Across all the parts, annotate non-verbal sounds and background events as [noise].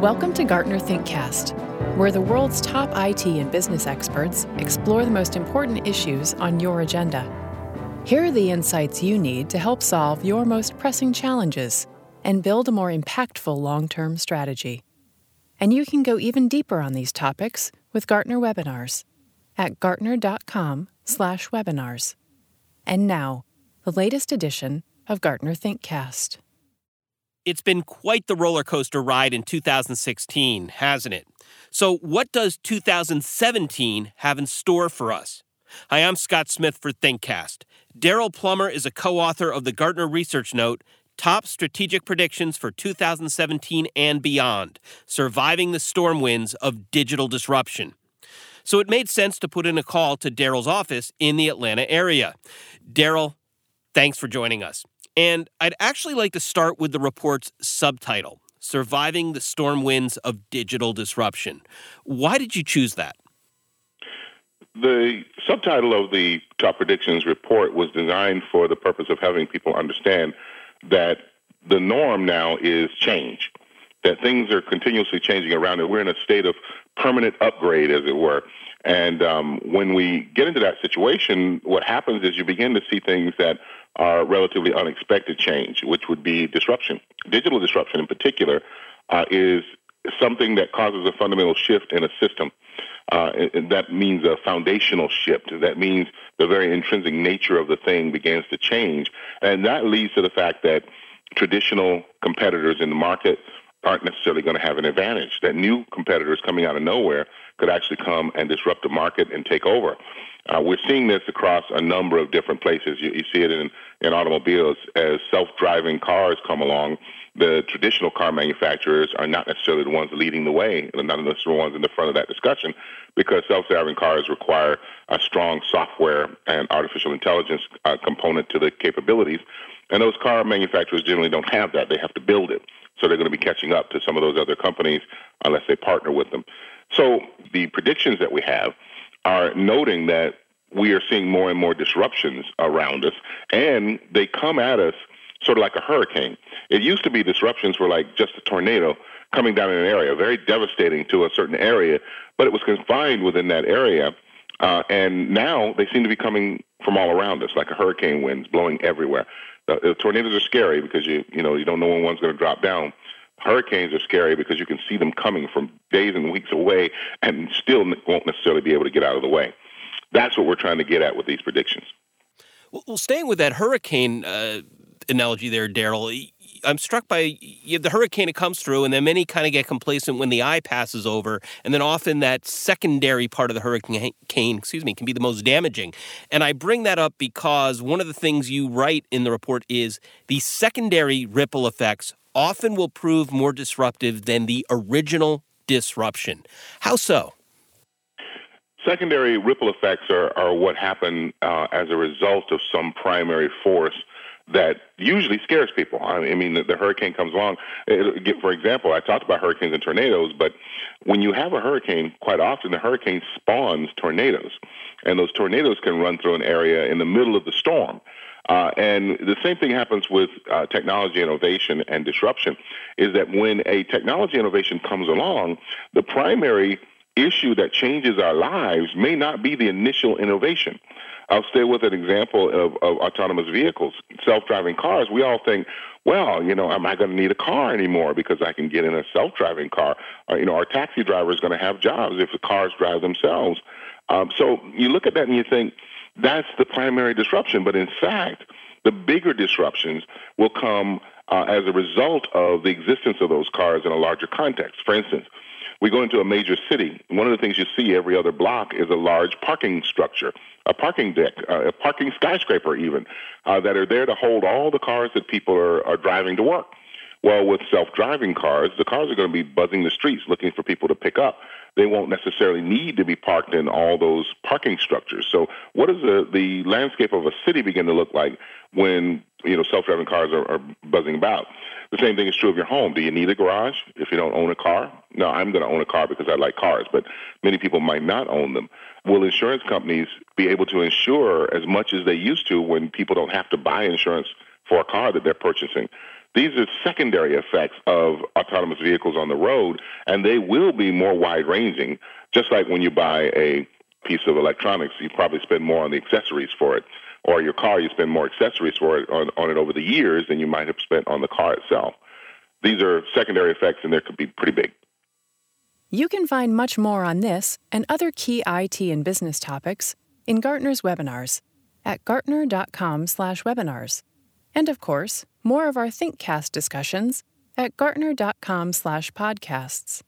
Welcome to Gartner ThinkCast, where the world's top IT and business experts explore the most important issues on your agenda. Here are the insights you need to help solve your most pressing challenges and build a more impactful long-term strategy. And you can go even deeper on these topics with Gartner webinars at gartner.com/webinars. And now, the latest edition of Gartner ThinkCast. It's been quite the roller coaster ride in 2016, hasn't it? So, what does 2017 have in store for us? Hi, I'm Scott Smith for ThinkCast. Daryl Plummer is a co author of the Gartner Research Note Top Strategic Predictions for 2017 and Beyond Surviving the Storm Winds of Digital Disruption. So it made sense to put in a call to Daryl's office in the Atlanta area. Daryl, thanks for joining us. And I'd actually like to start with the report's subtitle Surviving the Storm Winds of Digital Disruption. Why did you choose that? The subtitle of the Top Predictions report was designed for the purpose of having people understand that the norm now is change, that things are continuously changing around it. We're in a state of permanent upgrade, as it were. And um, when we get into that situation, what happens is you begin to see things that are relatively unexpected change, which would be disruption. Digital disruption, in particular, uh, is something that causes a fundamental shift in a system. Uh, and that means a foundational shift. That means the very intrinsic nature of the thing begins to change. And that leads to the fact that traditional competitors in the market aren't necessarily going to have an advantage. That new competitors coming out of nowhere could actually come and disrupt the market and take over. Uh, we're seeing this across a number of different places. You, you see it in, in automobiles as self-driving cars come along. The traditional car manufacturers are not necessarily the ones leading the way, and not necessarily the ones in the front of that discussion, because self-driving cars require a strong software and artificial intelligence uh, component to the capabilities. And those car manufacturers generally don't have that. They have to build it. So they're going to be catching up to some of those other companies unless they partner with them. So the predictions that we have are noting that we are seeing more and more disruptions around us, and they come at us sort of like a hurricane. It used to be disruptions were like just a tornado coming down in an area, very devastating to a certain area, but it was confined within that area. Uh, and now they seem to be coming from all around us, like a hurricane winds blowing everywhere. The tornadoes are scary because you you know you don't know when one's going to drop down. Hurricanes are scary because you can see them coming from days and weeks away and still won't necessarily be able to get out of the way. That's what we're trying to get at with these predictions. Well, staying with that hurricane uh, analogy there, Daryl, I'm struck by the hurricane it comes through, and then many kind of get complacent when the eye passes over, and then often that secondary part of the hurricane, excuse me, can be the most damaging. And I bring that up because one of the things you write in the report is the secondary ripple effects often will prove more disruptive than the original disruption. How so? Secondary ripple effects are, are what happen uh, as a result of some primary force that usually scares people. I mean, the, the hurricane comes along. It, for example, I talked about hurricanes and tornadoes, but when you have a hurricane, quite often the hurricane spawns tornadoes, and those tornadoes can run through an area in the middle of the storm. Uh, and the same thing happens with uh, technology innovation and disruption is that when a technology innovation comes along, the primary issue that changes our lives may not be the initial innovation. I'll stay with an example of, of autonomous vehicles, self-driving cars. We all think, well, you know, am I going to need a car anymore because I can get in a self-driving car? Or, uh, you know, our taxi driver is going to have jobs if the cars drive themselves. Um, so you look at that and you think, that's the primary disruption. But in fact, the bigger disruptions will come uh, as a result of the existence of those cars in a larger context. For instance, we go into a major city. One of the things you see every other block is a large parking structure, a parking deck, uh, a parking skyscraper, even, uh, that are there to hold all the cars that people are, are driving to work. Well, with self driving cars, the cars are going to be buzzing the streets looking for people to pick up they won't necessarily need to be parked in all those parking structures. So, what does the, the landscape of a city begin to look like when you know self-driving cars are, are buzzing about? The same thing is true of your home. Do you need a garage if you don't own a car? No, I'm going to own a car because I like cars, but many people might not own them. Will insurance companies be able to insure as much as they used to when people don't have to buy insurance for a car that they're purchasing? These are secondary effects of autonomous vehicles on the road, and they will be more wide ranging. Just like when you buy a piece of electronics, you probably spend more on the accessories for it. Or your car, you spend more accessories for it on, on it over the years than you might have spent on the car itself. These are secondary effects, and they could be pretty big. You can find much more on this and other key IT and business topics in Gartner's webinars at gartner.com/webinars. And of course, more of our ThinkCast discussions at gartner.com/podcasts.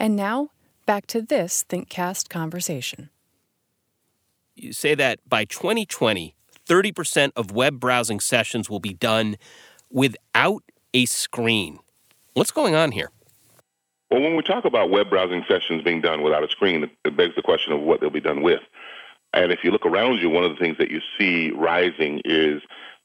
And now, back to this ThinkCast conversation. You say that by 2020, 30% of web browsing sessions will be done without a screen. What's going on here? Well, when we talk about web browsing sessions being done without a screen, it begs the question of what they'll be done with. And if you look around you, one of the things that you see rising is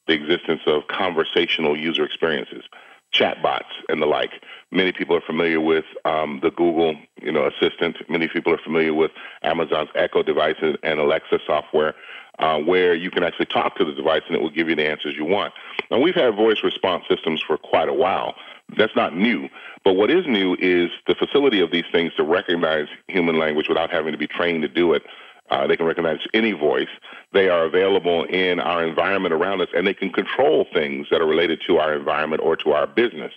the existence of conversational user experiences, chatbots and the like. Many people are familiar with um, the Google, you know, Assistant. Many people are familiar with Amazon's Echo devices and Alexa software, uh, where you can actually talk to the device and it will give you the answers you want. Now, we've had voice response systems for quite a while. That's not new. But what is new is the facility of these things to recognize human language without having to be trained to do it. Uh, they can recognize any voice. They are available in our environment around us, and they can control things that are related to our environment or to our business.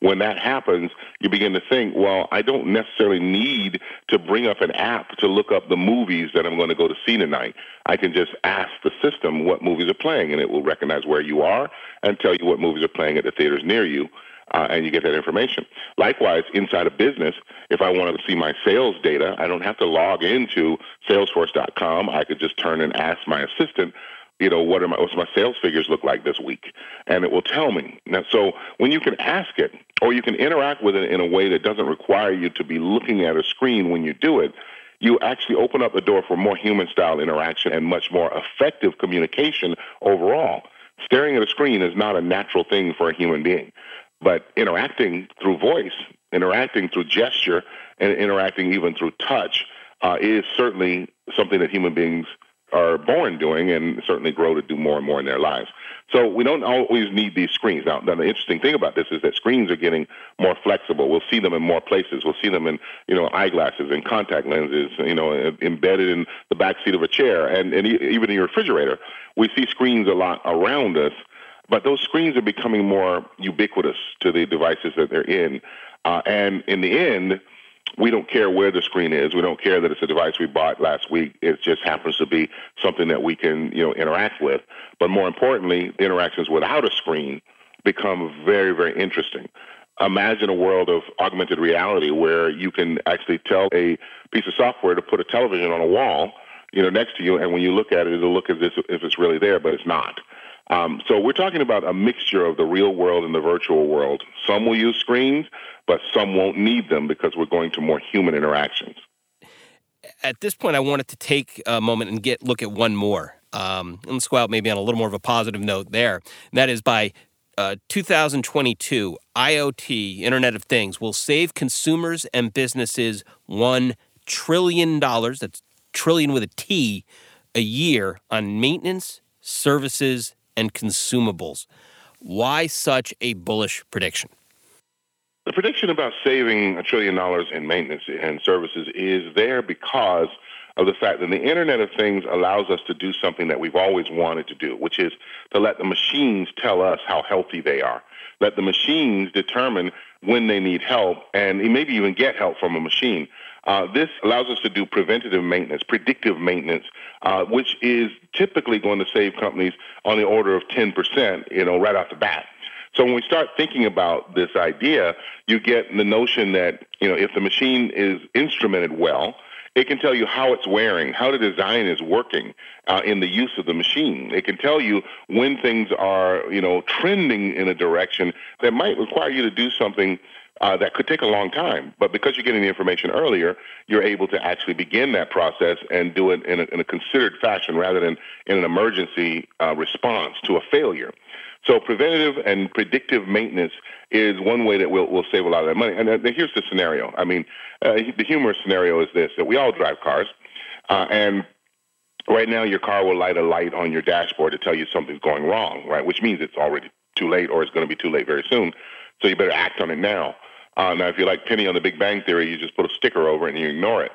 When that happens, you begin to think, well, I don't necessarily need to bring up an app to look up the movies that I'm going to go to see tonight. I can just ask the system what movies are playing, and it will recognize where you are and tell you what movies are playing at the theaters near you uh, and you get that information. Likewise, inside a business, if I want to see my sales data, I don't have to log into Salesforce.com. I could just turn and ask my assistant, you know, what are my what's my sales figures look like this week, and it will tell me. Now, so when you can ask it, or you can interact with it in a way that doesn't require you to be looking at a screen when you do it, you actually open up the door for more human style interaction and much more effective communication overall. Staring at a screen is not a natural thing for a human being. But interacting through voice, interacting through gesture, and interacting even through touch uh, is certainly something that human beings are born doing and certainly grow to do more and more in their lives. So we don't always need these screens. Now, the interesting thing about this is that screens are getting more flexible. We'll see them in more places. We'll see them in, you know, eyeglasses and contact lenses, you know, embedded in the back seat of a chair and, and even in your refrigerator. We see screens a lot around us but those screens are becoming more ubiquitous to the devices that they're in. Uh, and in the end, we don't care where the screen is. We don't care that it's a device we bought last week. It just happens to be something that we can, you know, interact with. But more importantly, the interactions without a screen become very, very interesting. Imagine a world of augmented reality where you can actually tell a piece of software to put a television on a wall, you know, next to you, and when you look at it, it'll look as if it's really there, but it's not. Um, so we're talking about a mixture of the real world and the virtual world. Some will use screens, but some won't need them because we're going to more human interactions. At this point, I wanted to take a moment and get look at one more. Um, let's go out maybe on a little more of a positive note there. And that is by uh, 2022, IoT, Internet of Things, will save consumers and businesses $1 trillion, that's trillion with a T, a year on maintenance, services, and consumables. Why such a bullish prediction? The prediction about saving a trillion dollars in maintenance and services is there because of the fact that the Internet of Things allows us to do something that we've always wanted to do, which is to let the machines tell us how healthy they are. Let the machines determine when they need help and maybe even get help from a machine. Uh, this allows us to do preventative maintenance, predictive maintenance, uh, which is typically going to save companies on the order of 10%, you know, right off the bat. So when we start thinking about this idea, you get the notion that, you know, if the machine is instrumented well, it can tell you how it's wearing, how the design is working uh, in the use of the machine. It can tell you when things are, you know, trending in a direction that might require you to do something uh, that could take a long time. But because you're getting the information earlier, you're able to actually begin that process and do it in a, in a considered fashion rather than in an emergency uh, response to a failure. So preventative and predictive maintenance is one way that we'll, we'll save a lot of that money. And uh, here's the scenario. I mean, uh, the humorous scenario is this, that we all drive cars, uh, and right now your car will light a light on your dashboard to tell you something's going wrong, right, which means it's already too late or it's going to be too late very soon. So you better act on it now. Uh, now, if you're like Penny on the Big Bang Theory, you just put a sticker over it and you ignore it.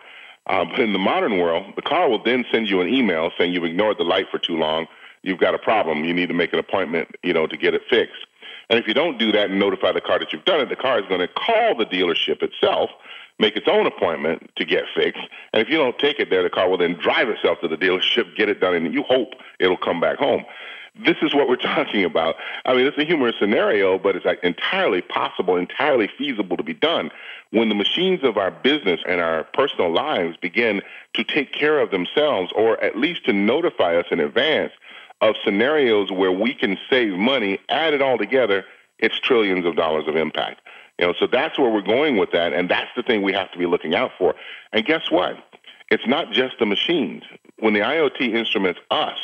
Uh, but in the modern world, the car will then send you an email saying you've ignored the light for too long. You've got a problem. You need to make an appointment, you know, to get it fixed. And if you don't do that and notify the car that you've done it, the car is going to call the dealership itself, make its own appointment to get fixed. And if you don't take it there, the car will then drive itself to the dealership, get it done, and you hope it'll come back home. This is what we're [laughs] talking about. I mean, it's a humorous scenario, but it's entirely possible, entirely feasible to be done. When the machines of our business and our personal lives begin to take care of themselves, or at least to notify us in advance of scenarios where we can save money, add it all together, it's trillions of dollars of impact. You know, so that's where we're going with that, and that's the thing we have to be looking out for. And guess what? It's not just the machines. When the IoT instruments us,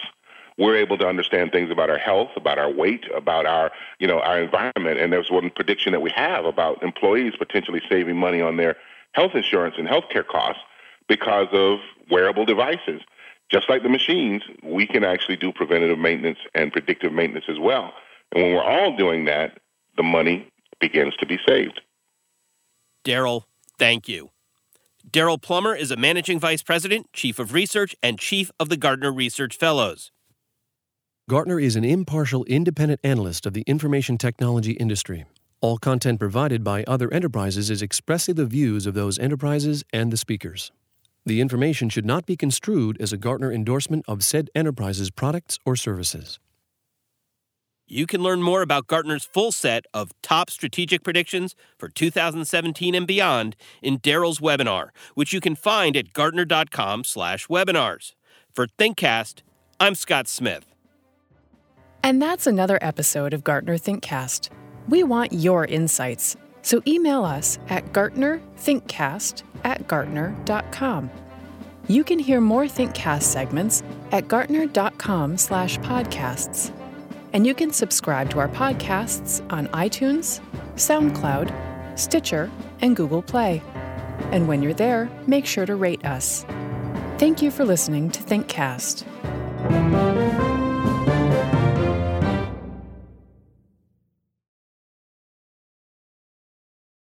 we're able to understand things about our health, about our weight, about our, you know, our environment. And there's one prediction that we have about employees potentially saving money on their health insurance and healthcare costs because of wearable devices. Just like the machines, we can actually do preventative maintenance and predictive maintenance as well. And when we're all doing that, the money begins to be saved. Daryl, thank you. Daryl Plummer is a managing vice president, chief of research, and chief of the Gartner Research Fellows. Gartner is an impartial, independent analyst of the information technology industry. All content provided by other enterprises is expressly the views of those enterprises and the speakers. The information should not be construed as a Gartner endorsement of said enterprise's products or services. You can learn more about Gartner's full set of top strategic predictions for 2017 and beyond in Daryl's webinar, which you can find at gartner.com/webinars. For ThinkCast, I'm Scott Smith. And that's another episode of Gartner ThinkCast. We want your insights, so email us at gartnerthinkcast at gartner.com. You can hear more ThinkCast segments at gartner.com slash podcasts. And you can subscribe to our podcasts on iTunes, SoundCloud, Stitcher, and Google Play. And when you're there, make sure to rate us. Thank you for listening to ThinkCast.